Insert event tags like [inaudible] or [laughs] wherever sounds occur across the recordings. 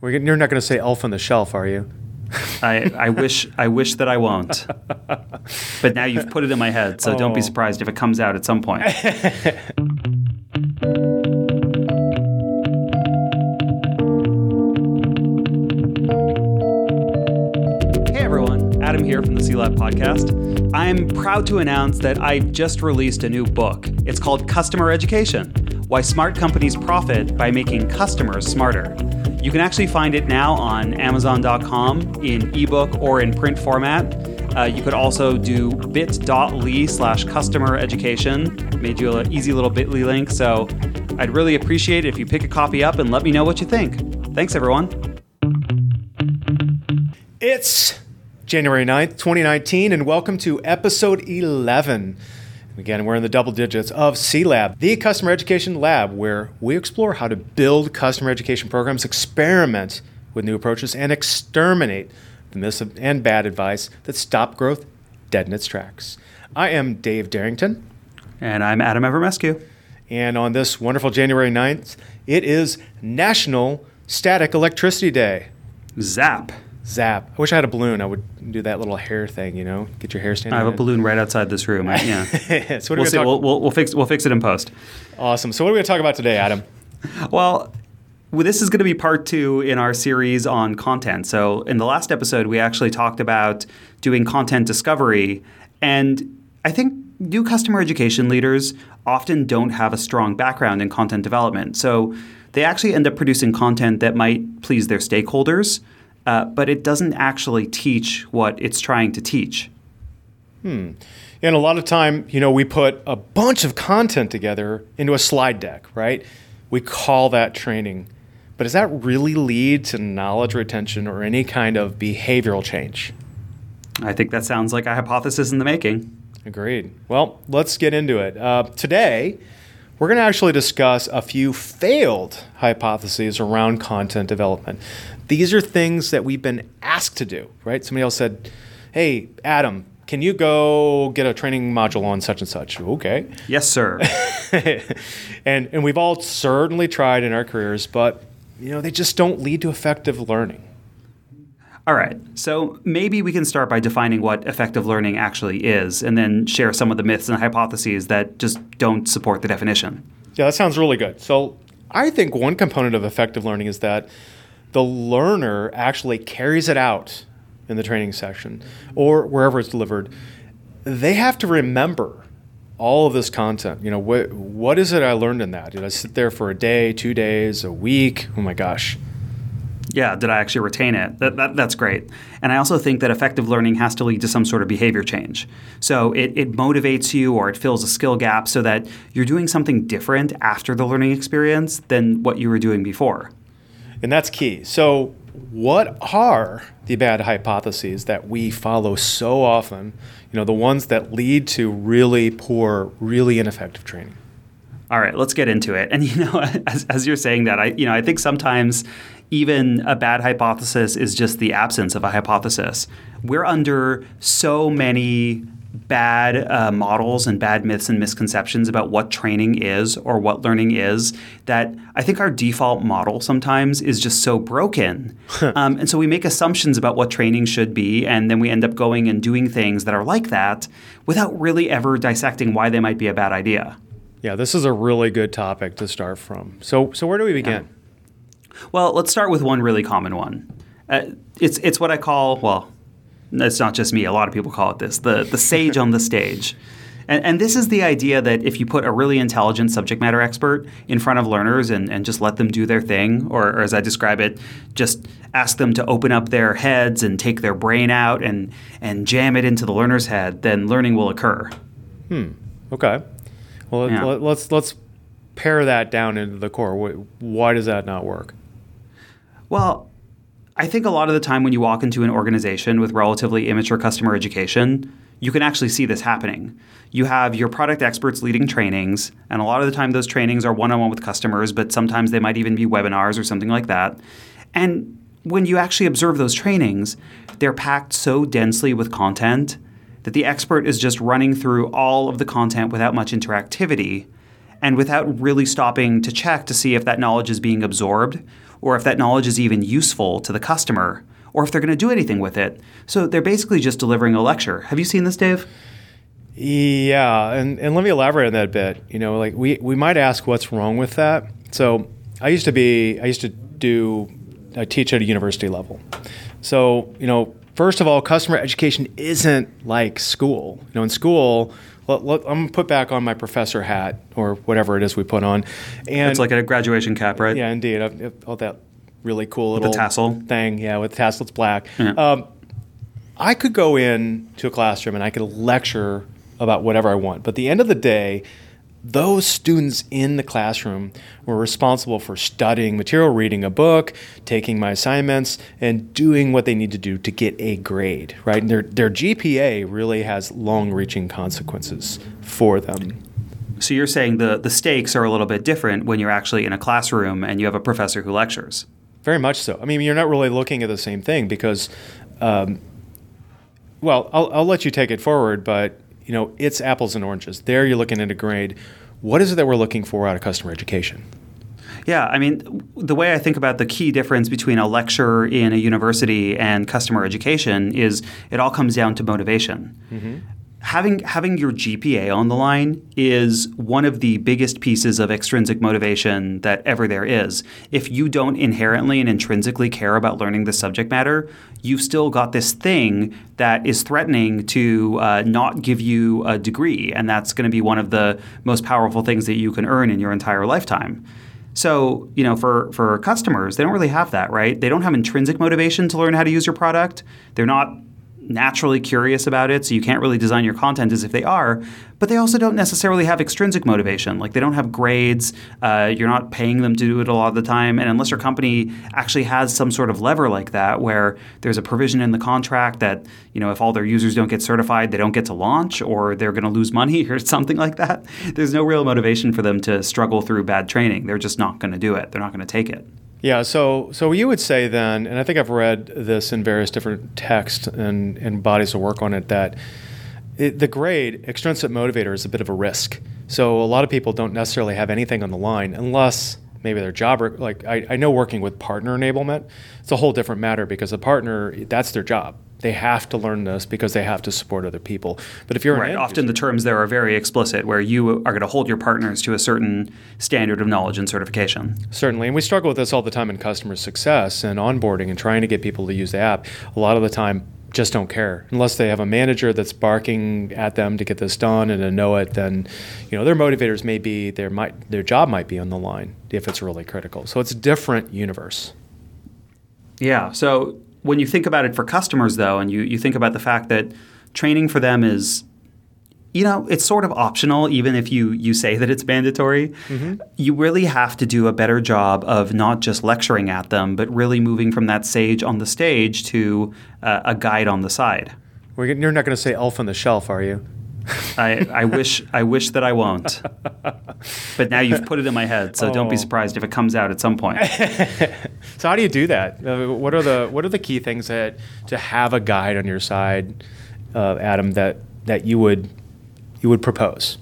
We're, gonna- you're not going to say elf on the shelf, are you? I, I wish I wish that I won't. But now you've put it in my head, so don't be Oh. surprised if it comes out at some point. Hey everyone, Adam here from the C Lab podcast. I'm proud to announce that I've just released a new book. It's called Customer Education Why Smart Companies Profit by Making Customers Smarter. You can actually find it now on Amazon.com in ebook or in print format. Uh, you could also do bit.ly slash customer education. Made you an easy little bit.ly link. So I'd really appreciate it if you pick a copy up and let me know what you think. Thanks, everyone. It's January 9th, 2019, and welcome to episode 11. Again, we're in the double digits of C Lab, the customer education lab, where we explore how to build customer education programs, experiment with new approaches, and exterminate the myths and bad advice that stop growth dead in its tracks. I am Dave Derington, And I'm Adam Avramescu. and on this wonderful January 9th, it is National Static Electricity Day. Zap. Zap. I wish I had a balloon. I would do that little hair thing, you know, get your hair standing. I have a balloon right outside this room. I- [laughs] yeah. so what we'll we see. talk? We'll, we'll, we'll fix we'll fix it in post. awesome. So what are we going to talk about today, Adam? [laughs] Well, well, this is going to be part two in our series on content. So, in the last episode, we actually talked about doing content discovery. And I think new customer education leaders often don't have a strong background in content development. So, they actually end up producing content that might please their stakeholders, uh, but it doesn't actually teach what it's trying to teach. Hmm. And a lot of time, you know, we put a bunch of content together into a slide deck, right? We call that training. But does that really lead to knowledge retention or any kind of behavioral change? I think that sounds like a hypothesis in the making. Agreed. Well, let's get into it. Uh, today, we're going to actually discuss a few failed hypotheses around content development. These are things that we've been asked to do, right? Somebody else said, Hey, Adam, can you go get a training module on such and such? Okay. Yes, sir. [laughs] and, and we've all certainly tried in our careers, but you know, they just don't lead to effective learning. All right. So maybe we can start by defining what effective learning actually is and then share some of the myths and hypotheses that just don't support the definition. Yeah, that sounds really good. So, I think one component of effective learning is that the learner actually carries it out in the training session or wherever it's delivered. They have to remember all of this content. You know, what what is it I learned in that? Did I sit there for a day, two days, a week? Oh my gosh. Yeah, did I actually retain it? That, that, that's great. And I also think that effective learning has to lead to some sort of behavior change. So it, it motivates you or it fills a skill gap so that you're doing something different after the learning experience than what you were doing before. And that's key. So, what are the bad hypotheses that we follow so often? You know, the ones that lead to really poor, really ineffective training. All right, let's get into it. And you know, [laughs] as, as you're saying that, I you know I think sometimes even a bad hypothesis is just the absence of a hypothesis. We're under so many bad uh, models and bad myths and misconceptions about what training is or what learning is that I think our default model sometimes is just so broken. um, and so we make assumptions about what training should be, and then we end up going and doing things that are like that without really ever dissecting why they might be a bad idea. Yeah, this is a really good topic to start from. So, so where do we begin? Well, let's start with one really common one. Uh, it's it's what I call well, it's not just me. A lot of people call it this the the sage on the stage. And, and this is the idea that if you put a really intelligent subject matter expert in front of learners and, and just let them do their thing, or, or as I describe it, just ask them to open up their heads and take their brain out and, and jam it into the learner's head, then learning will occur. Hmm. Okay. Well, Yeah. let, let's let's pare that down into the core. Wh- Why does that not work? Well, I think a lot of the time when you walk into an organization with relatively immature customer education, you can actually see this happening. You have your product experts leading trainings, and a lot of the time those trainings are one on one with customers, but sometimes they might even be webinars or something like that. And when you actually observe those trainings, they're packed so densely with content that the expert is just running through all of the content without much interactivity and without really stopping to check to see if that knowledge is being absorbed or if that knowledge is even useful to the customer, or if they're going to do anything with it. So they're basically just delivering a lecture. Have you seen this, Dave? Yeah, and, and let me elaborate on that a bit. You know, like we, we might ask what's wrong with that. So I used to be, I used to do, I teach at a university level. So, you know, first of all, customer education isn't like school. You know, in school, let, let, I'm gonna put back on my professor hat or whatever it is we put on, and It's like a graduation cap, right? yeah, indeed, I've- I've- all that really cool little tassel? thing. Yeah, with the tassel, it's black. Yeah. Um, I could go in to a classroom and I could lecture about whatever I want, but at the end of the day, those students in the classroom were responsible for studying material, reading a book, taking my assignments, and doing what they need to do to get a grade, right? And their, their GPA really has long reaching consequences for them. So you're saying the, the stakes are a little bit different when you're actually in a classroom and you have a professor who lectures. Very much so. I mean, you're not really looking at the same thing because, um, well, I'll, I'll let you take it forward, but you know, it's apples and oranges. There, you're looking at a grade. What is it that we're looking for out of customer education? Yeah, I mean, the way I think about the key difference between a lecture in a university and customer education is it all comes down to motivation. Mm-hmm. Having having your GPA on the line is one of the biggest pieces of extrinsic motivation that ever there is. If you don't inherently and intrinsically care about learning the subject matter, you've still got this thing that is threatening to uh, not give you a degree, and that's going to be one of the most powerful things that you can earn in your entire lifetime. So, you know, for, for customers, they don't really have that, right? They don't have intrinsic motivation to learn how to use your product. They're not naturally curious about it, so you can't really design your content as if they are. But they also don't necessarily have extrinsic motivation. Like they don't have grades. Uh, you're not paying them to do it a lot of the time. And unless your company actually has some sort of lever like that, where there's a provision in the contract that you know if all their users don't get certified, they don't get to launch, or they're going to lose money, [laughs] or something like that, there's no real motivation for them to struggle through bad training. They're just not going to do it. They're not going to take it. Yeah, so so you would say then, and I think I've read this in various different texts and, and bodies of work on it, that it, the grade extrinsic motivator is a bit of a risk. So a lot of people don't necessarily have anything on the line unless maybe their job, like I, I know working with partner enablement, it's a whole different matter because a partner, that's their job. They have to learn this because they have to support other people. But if you're Right. Often user- the terms there are very explicit, where you are going to hold your partners to a certain standard of knowledge and certification. Certainly, and we struggle with this all the time in customer success and onboarding and trying to get people to use the app. A lot of the time, just don't care unless they have a manager that's barking at them to get this done and to know it. Then, you know, their motivators may be their might their job might be on the line if it's really critical. So it's a different universe. Yeah. So when you think about it for customers, though, and you, you think about the fact that training for them is, you know, it's sort of optional, even if you, you say that it's mandatory, you really have to do a better job of not just lecturing at them, but really moving from that sage on the stage to uh, a guide on the side. You're not going to say elf on the shelf, are you? I, I wish I wish that I won't, but now you've put it in my head, so don't be Oh. surprised if it comes out at some point. [laughs] So how do you do that? Uh, what are the what are the key things that to have a guide on your side, uh, Adam, that that you would you would propose?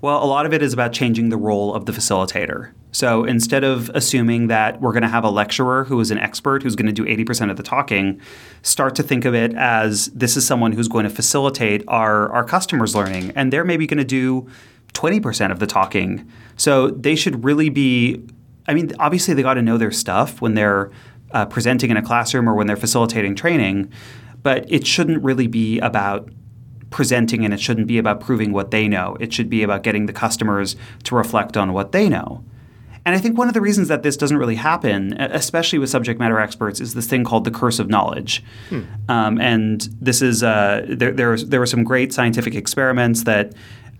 Well, a lot of it is about changing the role of the facilitator. So instead of assuming that we're going to have a lecturer who is an expert who's going to do 80% of the talking, start to think of it as this is someone who's going to facilitate our, our customers' learning. And they're maybe going to do 20% of the talking. So they should really be, I mean, obviously they got to know their stuff when they're uh, presenting in a classroom or when they're facilitating training, but it shouldn't really be about presenting and it shouldn't be about proving what they know. It should be about getting the customers to reflect on what they know. And I think one of the reasons that this doesn't really happen, especially with subject matter experts, is this thing called the curse of knowledge. Um, and this is uh, there. There, was, there were some great scientific experiments that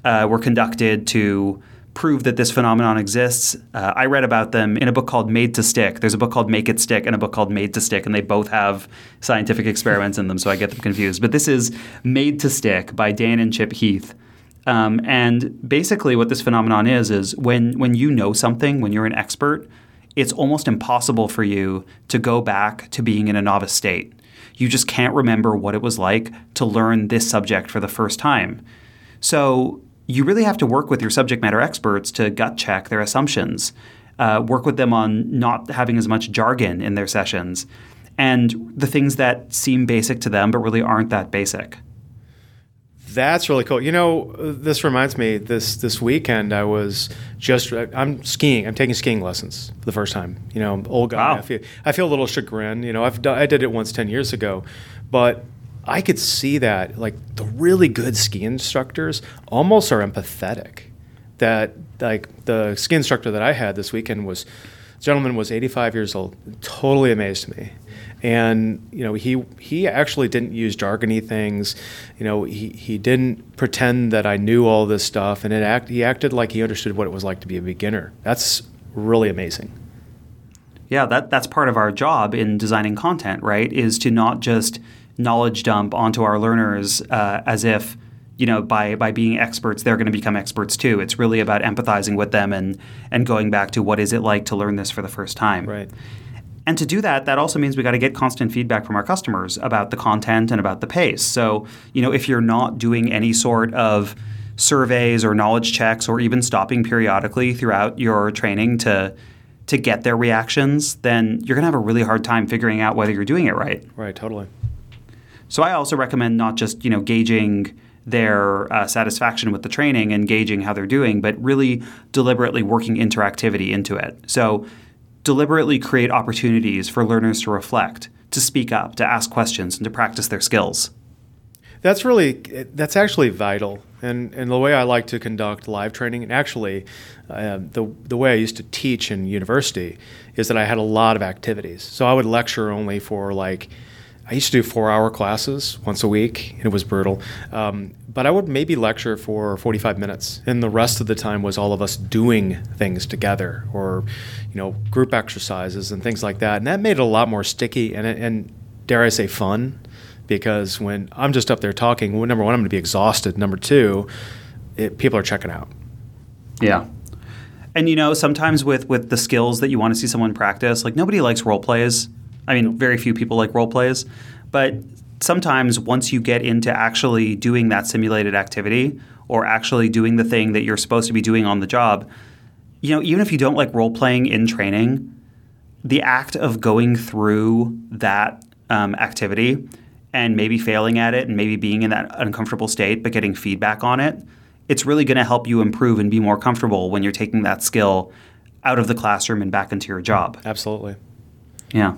uh, were conducted to prove that this phenomenon exists. Uh, I read about them in a book called Made to Stick. There's a book called Make It Stick and a book called Made to Stick, and they both have scientific experiments in them, so I get them confused. But this is Made to Stick by Dan and Chip Heath. Um, and basically, what this phenomenon is is when when you know something, when you're an expert, it's almost impossible for you to go back to being in a novice state. You just can't remember what it was like to learn this subject for the first time. So you really have to work with your subject matter experts to gut check their assumptions. uh, work with them on not having as much jargon in their sessions, and the things that seem basic to them but really aren't that basic. That's really cool. You know, this reminds me. This this weekend, I was just I'm skiing. I'm taking skiing lessons for the first time. You know, old guy. Wow. I feel I feel a little chagrin. You know, I've done, I did it once ten years ago, but I could see that like the really good ski instructors almost are empathetic. That like the ski instructor that I had this weekend was gentleman was 85 years old, totally amazed me. And you know, he he actually didn't use jargony things. You know, he, he didn't pretend that I knew all this stuff, and it act he acted like he understood what it was like to be a beginner. That's really amazing. Yeah, that that's part of our job in designing content, right? Is to not just knowledge dump onto our learners uh, as if you know by by being experts they're going to become experts too. It's really about empathizing with them and and going back to what is it like to learn this for the first time. Right. And to do that, that also means we got to get constant feedback from our customers about the content and about the pace. So, you know, if you're not doing any sort of surveys or knowledge checks or even stopping periodically throughout your training to to get their reactions, then you're going to have a really hard time figuring out whether you're doing it right. Right. Totally. So I also recommend not just you know gauging their uh, satisfaction with the training and gauging how they're doing, but really deliberately working interactivity into it. So deliberately create opportunities for learners to reflect, to speak up, to ask questions, and to practice their skills. That's really that's actually vital, and and the way I like to conduct live training, and actually, uh, the the way I used to teach in university is that I had a lot of activities. So I would lecture only for like. I used to do four-hour classes once a week, and it was brutal. Um, but I would maybe lecture for 45 minutes, and the rest of the time was all of us doing things together, or you know, group exercises and things like that. And that made it a lot more sticky and, and dare I say, fun because when I'm just up there talking, well, number one, I'm going to be exhausted. Number two, it, people are checking out. Yeah. And you know, sometimes with with the skills that you want to see someone practice, like nobody likes role plays. I mean, very few people like role plays, but sometimes once you get into actually doing that simulated activity or actually doing the thing that you're supposed to be doing on the job, you know, even if you don't like role playing in training, the act of going through that um, activity and maybe failing at it and maybe being in that uncomfortable state but getting feedback on it, it's really going to help you improve and be more comfortable when you're taking that skill out of the classroom and back into your job. Absolutely. Yeah.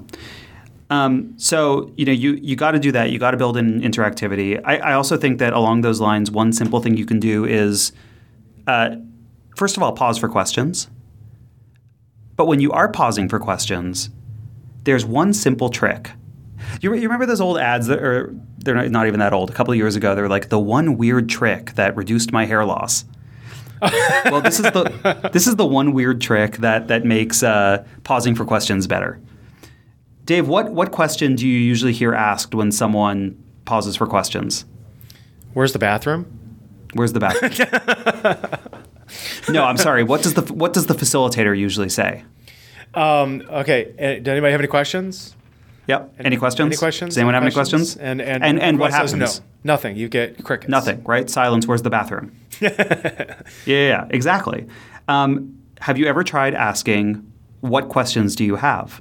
Um, so you know you you got to do that. You got to build in interactivity. I, I, also think that along those lines, one simple thing you can do is, uh, first of all, pause for questions. But when you are pausing for questions, there's one simple trick. You, you remember those old ads that are they're not, not even that old. A couple of years ago, they were like the one weird trick that reduced my hair loss. [laughs] well, this is the this is the one weird trick that that makes uh, pausing for questions better. Dave, what, what question do you usually hear asked when someone pauses for questions? Where's the bathroom? Where's the bathroom? no, I'm sorry. What does the what does the facilitator usually say? Um, okay. Uh, does anybody have any questions? Yep. Any, any questions? Any questions? Does anyone any have questions? any questions? And and and, and what happens? No, nothing. You get crickets. Nothing. Right? Silence. Where's the bathroom? [laughs] yeah, yeah, exactly. Um, have you ever tried asking, "What questions do you have?"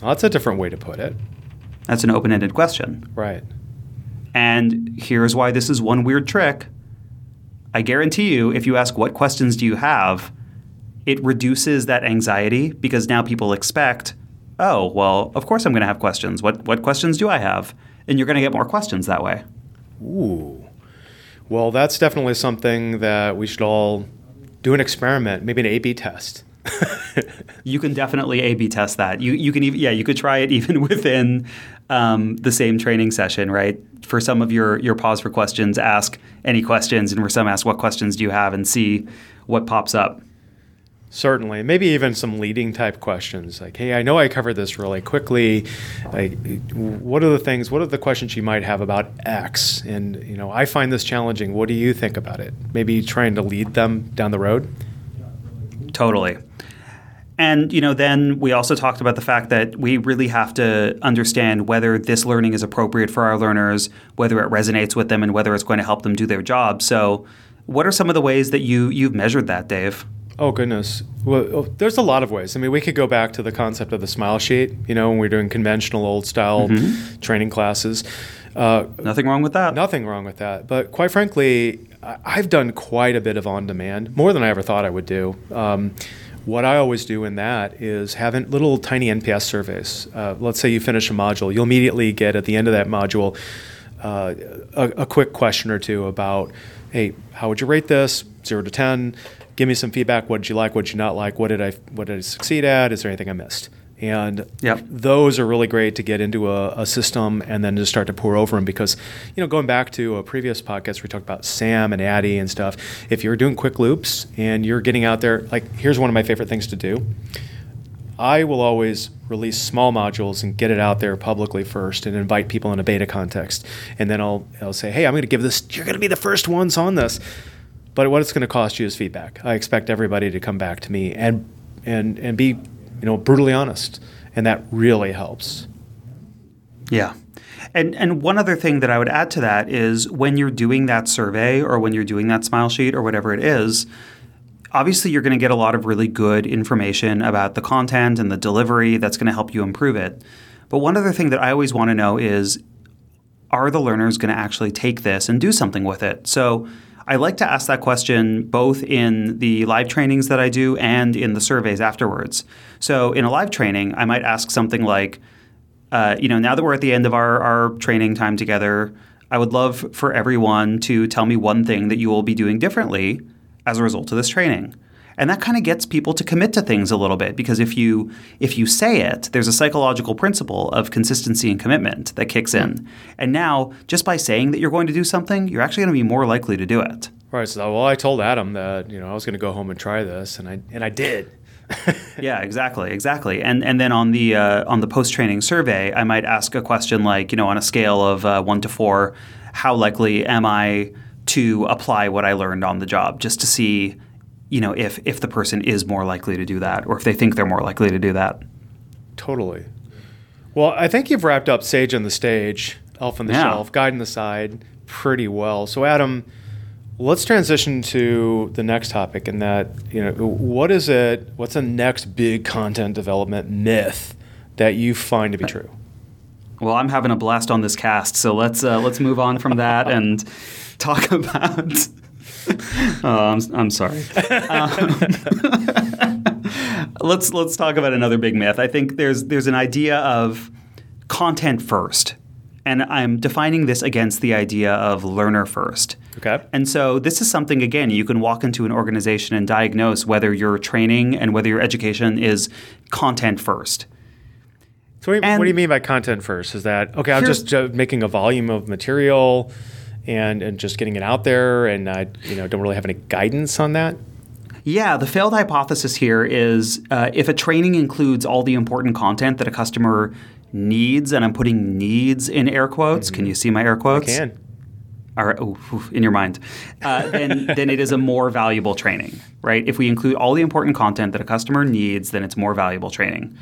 Well, that's a different way to put it. That's an open-ended question. Right. And here's why this is one weird trick. I guarantee you, if you ask what questions do you have, it reduces that anxiety because now people expect, oh, well, of course I'm going to have questions. What, what questions do I have? And you're going to get more questions that way. Ooh. Well, that's definitely something that we should all do an experiment, maybe an A B test. You can definitely A/B test that. You you can even yeah you could try it even [laughs] within um, the same training session, right? For some of your your pause for questions, ask any questions, and for some, ask what questions do you have, and see what pops up. Certainly, maybe even some leading type questions like, "Hey, I know I covered this really quickly. Like, what are the things? What are the questions you might have about X? And you know, I find this challenging. What do you think about it? Maybe trying to lead them down the road." Totally. And you know, then we also talked about the fact that we really have to understand whether this learning is appropriate for our learners, whether it resonates with them, and whether it's going to help them do their job. So, what are some of the ways that you you've measured that, Dave? Oh goodness. Well, oh, there's a lot of ways. I mean, we could go back to the concept of the smile sheet. You know, when we're doing conventional old style Mm-hmm. training classes. Uh, Nothing wrong with that. nothing wrong with that. But quite frankly, I've done quite a bit of on demand, more than I ever thought I would do. Um, what I always do in that is having little tiny NPS surveys. Uh, let's say you finish a module, you'll immediately get at the end of that module uh, a, a quick question or two about, hey, how would you rate this? Zero to ten. Give me some feedback. What did you like? What did you not like? What did I What did I succeed at? Is there anything I missed? And Yep. those are really great to get into a, a system and then just start to pore over them because, you know, going back to a previous podcast, we talked about SAM and ADDIE and stuff. If you're doing quick loops and you're getting out there, like, here's one of my favorite things to do. I will always release small modules and get it out there publicly first and invite people in a beta context. And then I'll, I'll say, hey, I'm going to give this, you're going to be the first ones on this. But what it's going to cost you is feedback. I expect everybody to come back to me and, and, and be, you know, brutally honest. And that really helps. Yeah. And and one other thing that I would add to that is when you're doing that survey or when you're doing that smile sheet or whatever it is, obviously you're going to get a lot of really good information about the content and the delivery that's going to help you improve it. But one other thing that I always want to know is are the learners going to actually take this and do something with it? So I like to ask that question both in the live trainings that I do and in the surveys afterwards. So in a live training, I might ask something like, uh, you know, now that we're at the end of our, our training time together, I would love for everyone to tell me one thing that you will be doing differently as a result of this training. And that kind of gets people to commit to things a little bit because if you if you say it, there's a psychological principle of consistency and commitment that kicks in. And now, just by saying that you're going to do something, you're actually going to be more likely to do it. Right. So, well, I told Adam that, you know, I was going to go home and try this, and I, and I did. [laughs] yeah, exactly, exactly. And and then on the uh, on the post training survey, I might ask a question like, you know, on a scale of uh, one to four, how likely am I to apply what I learned on the job, just to see, you know, if if the person is more likely to do that, or if they think they're more likely to do that. Totally. Well, I think you've wrapped up Sage on the stage, Elf on the Yeah. Shelf, Guide on the Side pretty well. So, Adam, let's transition to the next topic, and that you know, what is it? What's the next big content development myth that you find to be true? Well, I'm having a blast on this cast, so let's uh, let's move on from that and [laughs] talk about. [laughs] oh, I'm, I'm sorry. Um, [laughs] let's let's talk about another big myth. I think there's there's an idea of content first, and I'm defining this against the idea of learner first. Okay. And so this is something again you can walk into an organization and diagnose whether your training and whether your education is content first. So, what, do you- what do you mean by content first? Is that okay? I'm just uh, making a volume of material, and and just getting it out there, and I you know don't really have any guidance on that. Yeah, the failed hypothesis here is uh, if a training includes all the important content that a customer needs, and I'm putting needs in air quotes. Can you see my air quotes? Can All right, ooh, ooh, in your mind. Uh, then, [laughs] then it is a more valuable training, right? If we include all the important content that a customer needs, then it's more valuable training.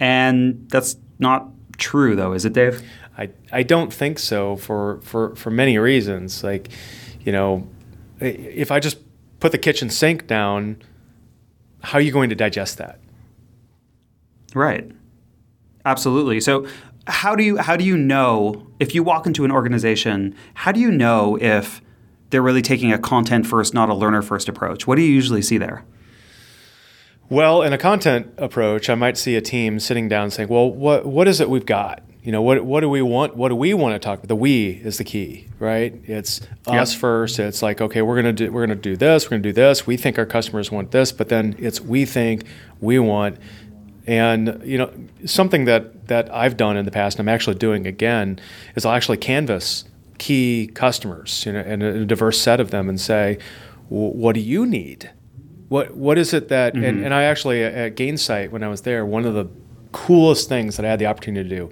And that's not true, though, is it, Dave? I, I don't think so for, for, for many reasons. Like, you know, if I just put the kitchen sink down, how are you going to digest that? Right. Absolutely. So how do you how do you know if you walk into an organization, how do you know if they're really taking a content first, not a learner first approach? What do you usually see there? Well, in a content approach, I might see a team sitting down saying, "Well, what what is it we've got? You know, what what do we want? What do we want to talk about? The we is the key, right? It's us Yep. first. It's like, okay, we're gonna do we're gonna do this. We're gonna do this. We think our customers want this, but then it's we think we want." And you know, something that that I've done in the past, and I'm actually doing again, is I'll actually canvas key customers, you know, and a diverse set of them, and say, "What do you need?" What what is it that and, mm-hmm. and I actually uh, at Gainsight when I was there, one of the coolest things that I had the opportunity to do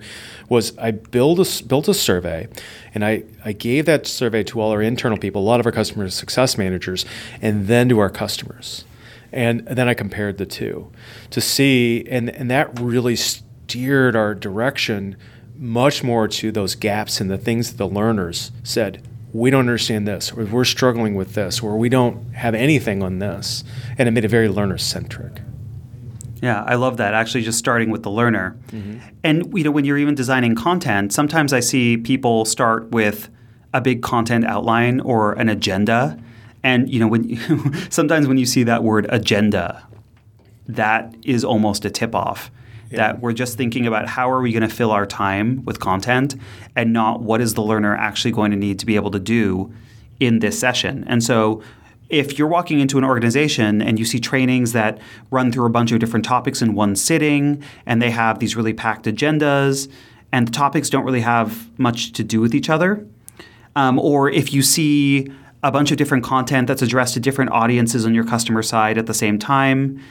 was I built a built a survey and I, I gave that survey to all our internal people, a lot of our customer success managers, and then to our customers. And then I compared the two to see and, and that really steered our direction much more to those gaps and the things that the learners said we don't understand this, or we're struggling with this, or we don't have anything on this. And it made it very learner centric. Yeah, I love that. Actually, just starting with the learner, mm-hmm. and you know, when you're even designing content, sometimes I see people start with a big content outline or an agenda, and you know, when you, [laughs] sometimes when you see that word agenda, that is almost a tip off. Yeah. That we're just thinking about how are we going to fill our time with content, and not what is the learner actually going to need to be able to do in this session. And so if you're walking into an organization and you see trainings that run through a bunch of different topics in one sitting and they have these really packed agendas and the topics don't really have much to do with each other, um, or if you see a bunch of different content that's addressed to different audiences on your customer side at the same time,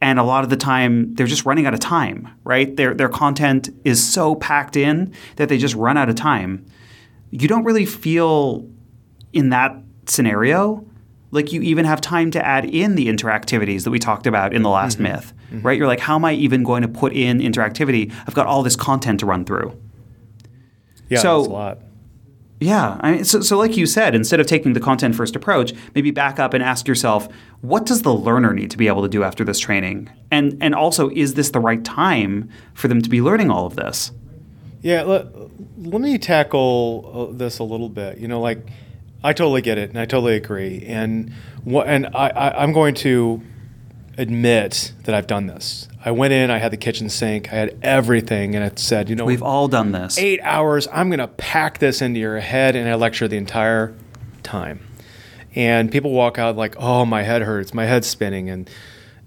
and a lot of the time they're just running out of time, right? Their their content is so packed in that they just run out of time. You don't really feel in that scenario like you even have time to add in the interactivities that we talked about in the last mm-hmm. myth, mm-hmm. right? You're like, how am I even going to put in interactivity? I've got all this content to run through. Yeah, so, that's a lot. Yeah, I mean, so, so like you said, instead of taking the content first approach, maybe back up and ask yourself, what does the learner need to be able to do after this training? And and also, is this the right time for them to be learning all of this? Yeah, let, let me tackle uh, this a little bit. You know, like I totally get it, and I totally agree. And what, and I, I, I'm going to admit that I've done this. I went in, I had the kitchen sink, I had everything, and it said, you know, we've all done this. Eight hours, I'm going to pack this into your head, and I lecture the entire time. And people walk out like, oh, my head hurts, my head's spinning, and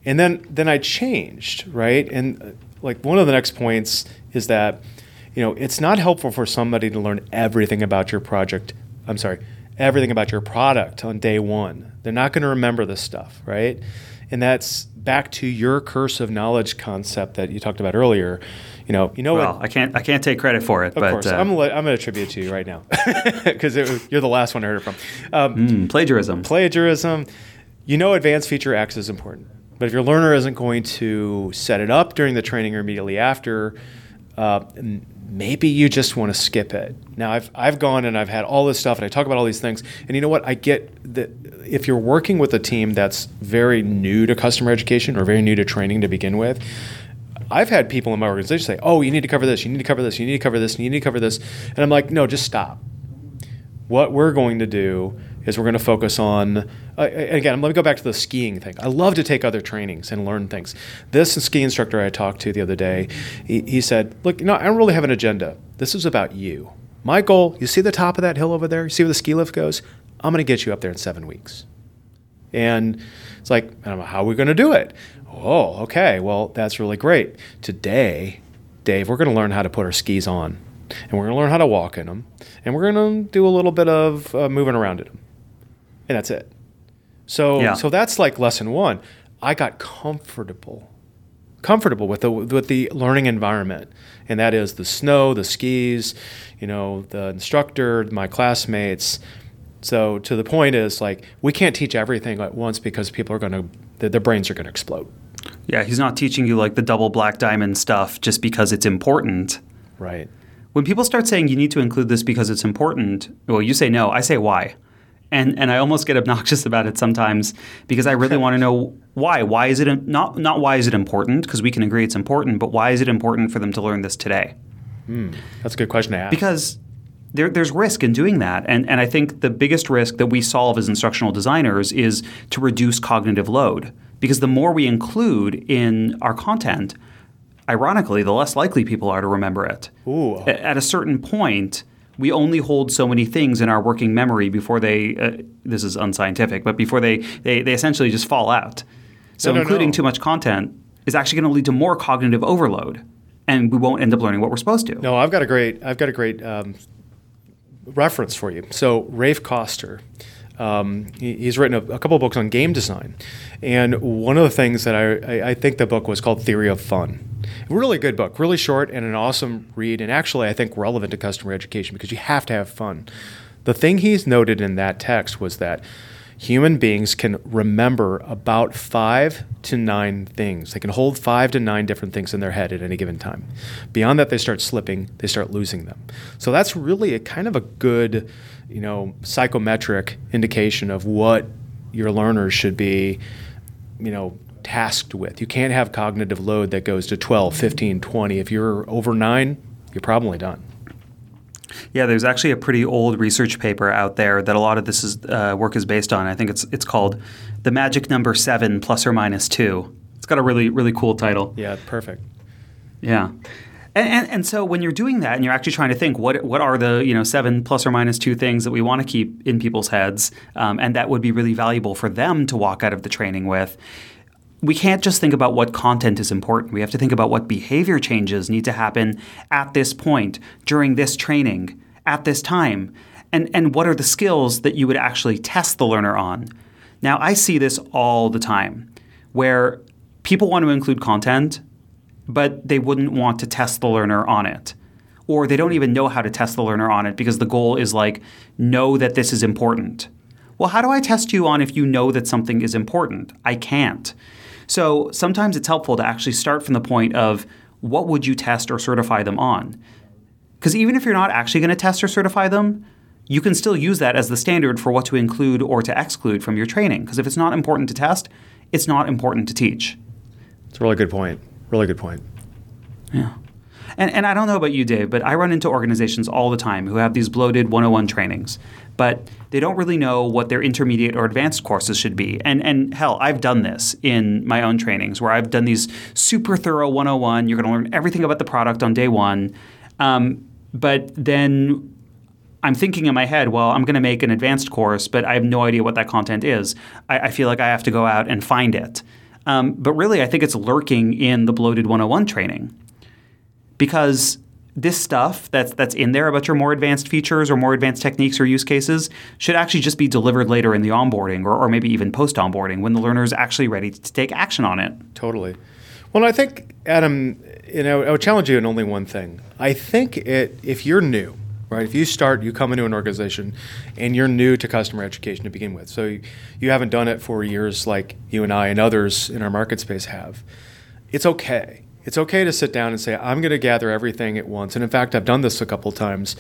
and then then I changed, right? And uh, like one of the next points is that, you know, it's not helpful for somebody to learn everything about your project. I'm sorry, everything about your product on day one. They're not going to remember this stuff, right? And that's back to your curse of knowledge concept that you talked about earlier. You know, you know well, what? I can't, I can't take credit for it. Of but, course, uh, I'm, gonna, I'm going to attribute it to you right now [laughs] because you're the last one I heard it from. Um, mm, plagiarism. Plagiarism. You know, advanced feature X is important, but if your learner isn't going to set it up during the training or immediately after, uh, maybe you just want to skip it. Now I've I've gone and I've had all this stuff and I talk about all these things and you know what I get that if you're working with a team that's very new to customer education or very new to training to begin with I've had people in my organization say, "Oh, you need to cover this, you need to cover this, you need to cover this, and you need to cover this." And I'm like, "No, just stop. What we're going to do is we're going to focus on uh, again let me go back to the skiing thing. I love to take other trainings and learn things. This ski instructor i talked to the other day he, he said look you know i don't really have an agenda. This is about you. My goal you see the top of that hill over there? You see where the ski lift goes? I'm going to get you up there in seven weeks. And it's like how are we going to do it? Oh okay well that's really great. Today dave we're going to learn how to put our skis on and we're going to learn how to walk in them and we're going to do a little bit of uh, moving around in them and that's it. So yeah. so that's like lesson one. I got comfortable, comfortable with the with the learning environment, and that is the snow, the skis, you know, the instructor, my classmates. So to the point is like we can't teach everything at once because people are going to their brains are going to explode. Yeah, he's not teaching you like the double black diamond stuff just because it's important. Right. When people start saying you need to include this because it's important, well, you say no. I say why and and I almost get obnoxious [laughs] about it sometimes because I really want to know why. Why is it not not why is it important? Because we can agree it's important, but why is it important for them to learn this today? Mm, that's a good question to ask. Because there, there's risk in doing that, and and I think the biggest risk that we solve as instructional designers is to reduce cognitive load. Because the more we include in our content, ironically, the less likely people are to remember it. Ooh. At a certain point we only hold so many things in our working memory before they uh, this is unscientific but before they, they they essentially just fall out. So no, no, including no. too much content is actually going to lead to more cognitive overload and we won't end up learning what we're supposed to. No i've got a great i've got a great um, reference for you. So Raph Koster um, he, he's written a, a, couple of books on game design and one of the things that I, I, I think the book was called theory of fun Really good book, really short and an awesome read, and actually I think relevant to customer education because you have to have fun. The thing he's noted in that text was that human beings can remember about five to nine things. They can hold five to nine different things in their head at any given time. Beyond that, they start slipping, they start losing them. So that's really a kind of a good, you know, psychometric indication of what your learners should be, you know, tasked with. You can't have cognitive load that goes to 12, 15, 20. If you're over nine, you're probably done. Yeah, there's actually a pretty old research paper out there that a lot of this is, uh, work is based on. I think it's it's called "The Magic Number Seven Plus or Minus Two. It's got a really really cool title. Yeah, perfect. Yeah. And, and, and, so when you're doing that and you're actually trying to think what what are the you know seven plus or minus two things that we want to keep in people's heads um, and that would be really valuable for them to walk out of the training with we can't just think about what content is important. We have to think about what behavior changes need to happen at this point, during this training, at this time, and, and what are the skills that you would actually test the learner on. Now, I see this all the time where people want to include content, but they wouldn't want to test the learner on it. Or they don't even know how to test the learner on it because the goal is like, know that this is important. Well, how do I test you on if you know that something is important? I can't. So sometimes it's helpful to actually start from the point of what would you test or certify them on? Because even if you're not actually going to test or certify them, you can still use that as the standard for what to include or to exclude from your training. Because if it's not important to test, it's not important to teach. It's a really good point. Really good point. Yeah. And, and I don't know about you, Dave, but I run into organizations all the time who have these bloated 101 trainings but they don't really know what their intermediate or advanced courses should be. And and hell, I've done this in my own trainings where I've done these super thorough 101. You're going to learn everything about the product on day one, um, but then I'm thinking in my head, well, I'm going to make an advanced course, but I have no idea what that content is. I, I feel like I have to go out and find it. Um, but really, I think it's lurking in the bloated 101 training because this stuff that's that's in there about your more advanced features or more advanced techniques or use cases should actually just be delivered later in the onboarding or, or maybe even post onboarding when the learner is actually ready to take action on it. Totally. Well, I think Adam, you know, I would challenge you in only one thing. I think it if you're new, right? If you start, you come into an organization and you're new to customer education to begin with. So you, you haven't done it for years like you and I and others in our market space have. It's okay it's okay to sit down and say, I'm going to gather everything at once. And in fact, I've done this a couple times.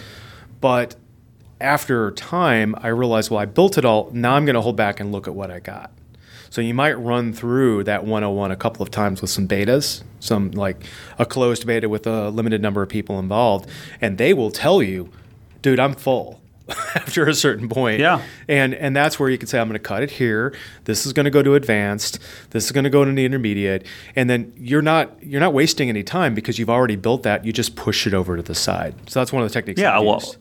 But after time, I realized, well, I built it all. Now I'm going to hold back and look at what I got. So you might run through that 101 a couple of times with some betas, some like a closed beta with a limited number of people involved, and they will tell you, dude, I'm full. [laughs] after a certain point. Yeah. And and that's where you can say, I'm going to cut it here. This is going to go to advanced. This is going to go to the intermediate. And then you're not you're not wasting any time because you've already built that. You just push it over to the side. So that's one of the techniques. Yeah. well. Used.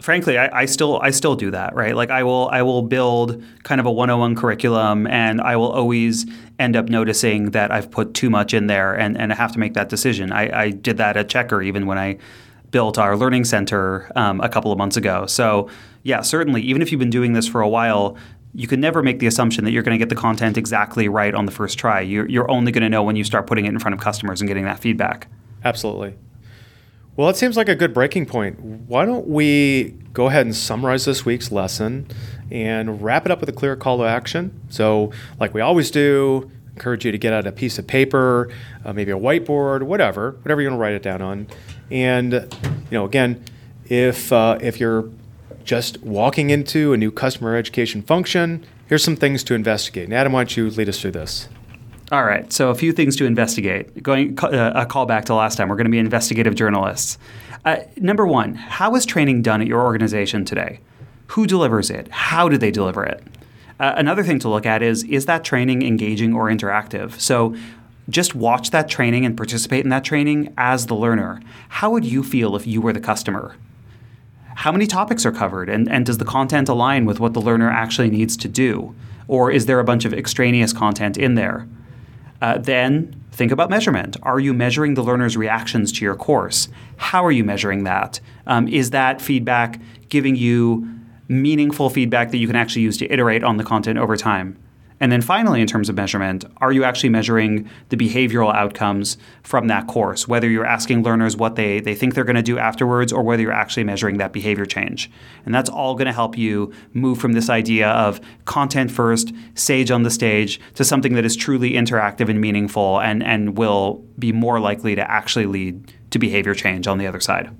Frankly, I, I, still I still do that, right? Like I will I will build kind of a 101 curriculum and I will always end up noticing that I've put too much in there and, and I have to make that decision. I, I did that at Checkr even when I built our learning center um, a couple of months ago. So, yeah, certainly, even if you've been doing this for a while, you can never make the assumption that you're going to get the content exactly right on the first try. You're, you're only going to know when you start putting it in front of customers and getting that feedback. Absolutely. Well, it seems like a good breaking point. Why don't we go ahead and summarize this week's lesson and wrap it up with a clear call to action? So, like we always do, encourage you to get out a piece of paper, uh, maybe a whiteboard, whatever, whatever you want to write it down on. And you know, again, if uh, if you're just walking into a new customer education function, here's some things to investigate. And Adam, why don't you lead us through this? All right, so a few things to investigate. Going uh, a call back to last time, we're going to be investigative journalists. Uh, number one, how is training done at your organization today? Who delivers it? How do they deliver it? Uh, another thing to look at is is that training engaging or interactive? So just watch that training and participate in that training as the learner. How would you feel if you were the customer? How many topics are covered, and, and does the content align with what the learner actually needs to do? Or is there a bunch of extraneous content in there? Uh, then think about measurement. Are you measuring the learner's reactions to your course? How are you measuring that? Um, is that feedback giving you meaningful feedback that you can actually use to iterate on the content over time? And then finally, in terms of measurement, are you actually measuring the behavioral outcomes from that course, whether you're asking learners what they, they think they're going to do afterwards or whether you're actually measuring that behavior change? And that's all going to help you move from this idea of content first, sage on the stage, to something that is truly interactive and meaningful and, and will be more likely to actually lead to behavior change on the other side.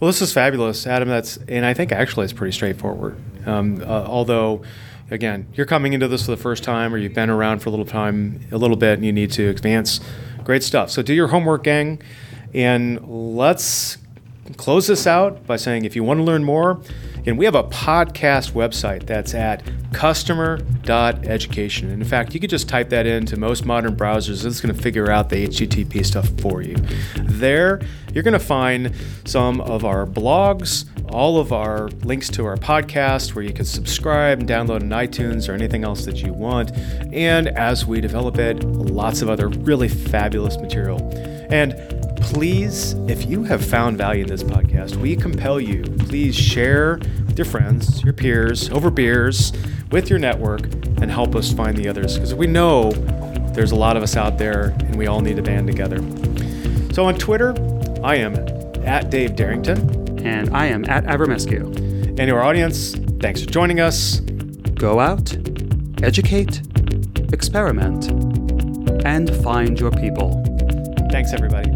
Well, this is fabulous, Adam. That's and I think actually it's pretty straightforward. Um, uh, although again, you're coming into this for the first time or you've been around for a little time, a little bit, and you need to advance. Great stuff. So do your homework, gang, and let's close this out by saying if you want to learn more, and we have a podcast website that's at customer.education. And in fact, you could just type that into most modern browsers. It's going to figure out the HTTP stuff for you. There, you're going to find some of our blogs, all of our links to our podcast where you can subscribe and download in iTunes or anything else that you want. And as we develop it, lots of other really fabulous material. And please, if you have found value in this podcast, we compel you, please share with your friends, your peers, over beers, with your network, and help us find the others. Because we know there's a lot of us out there and we all need to band together. So on Twitter, I am at Dave Derington. And I am at Avramescu. And to our audience, thanks for joining us. Go out, educate, experiment, and find your people. Thanks, everybody.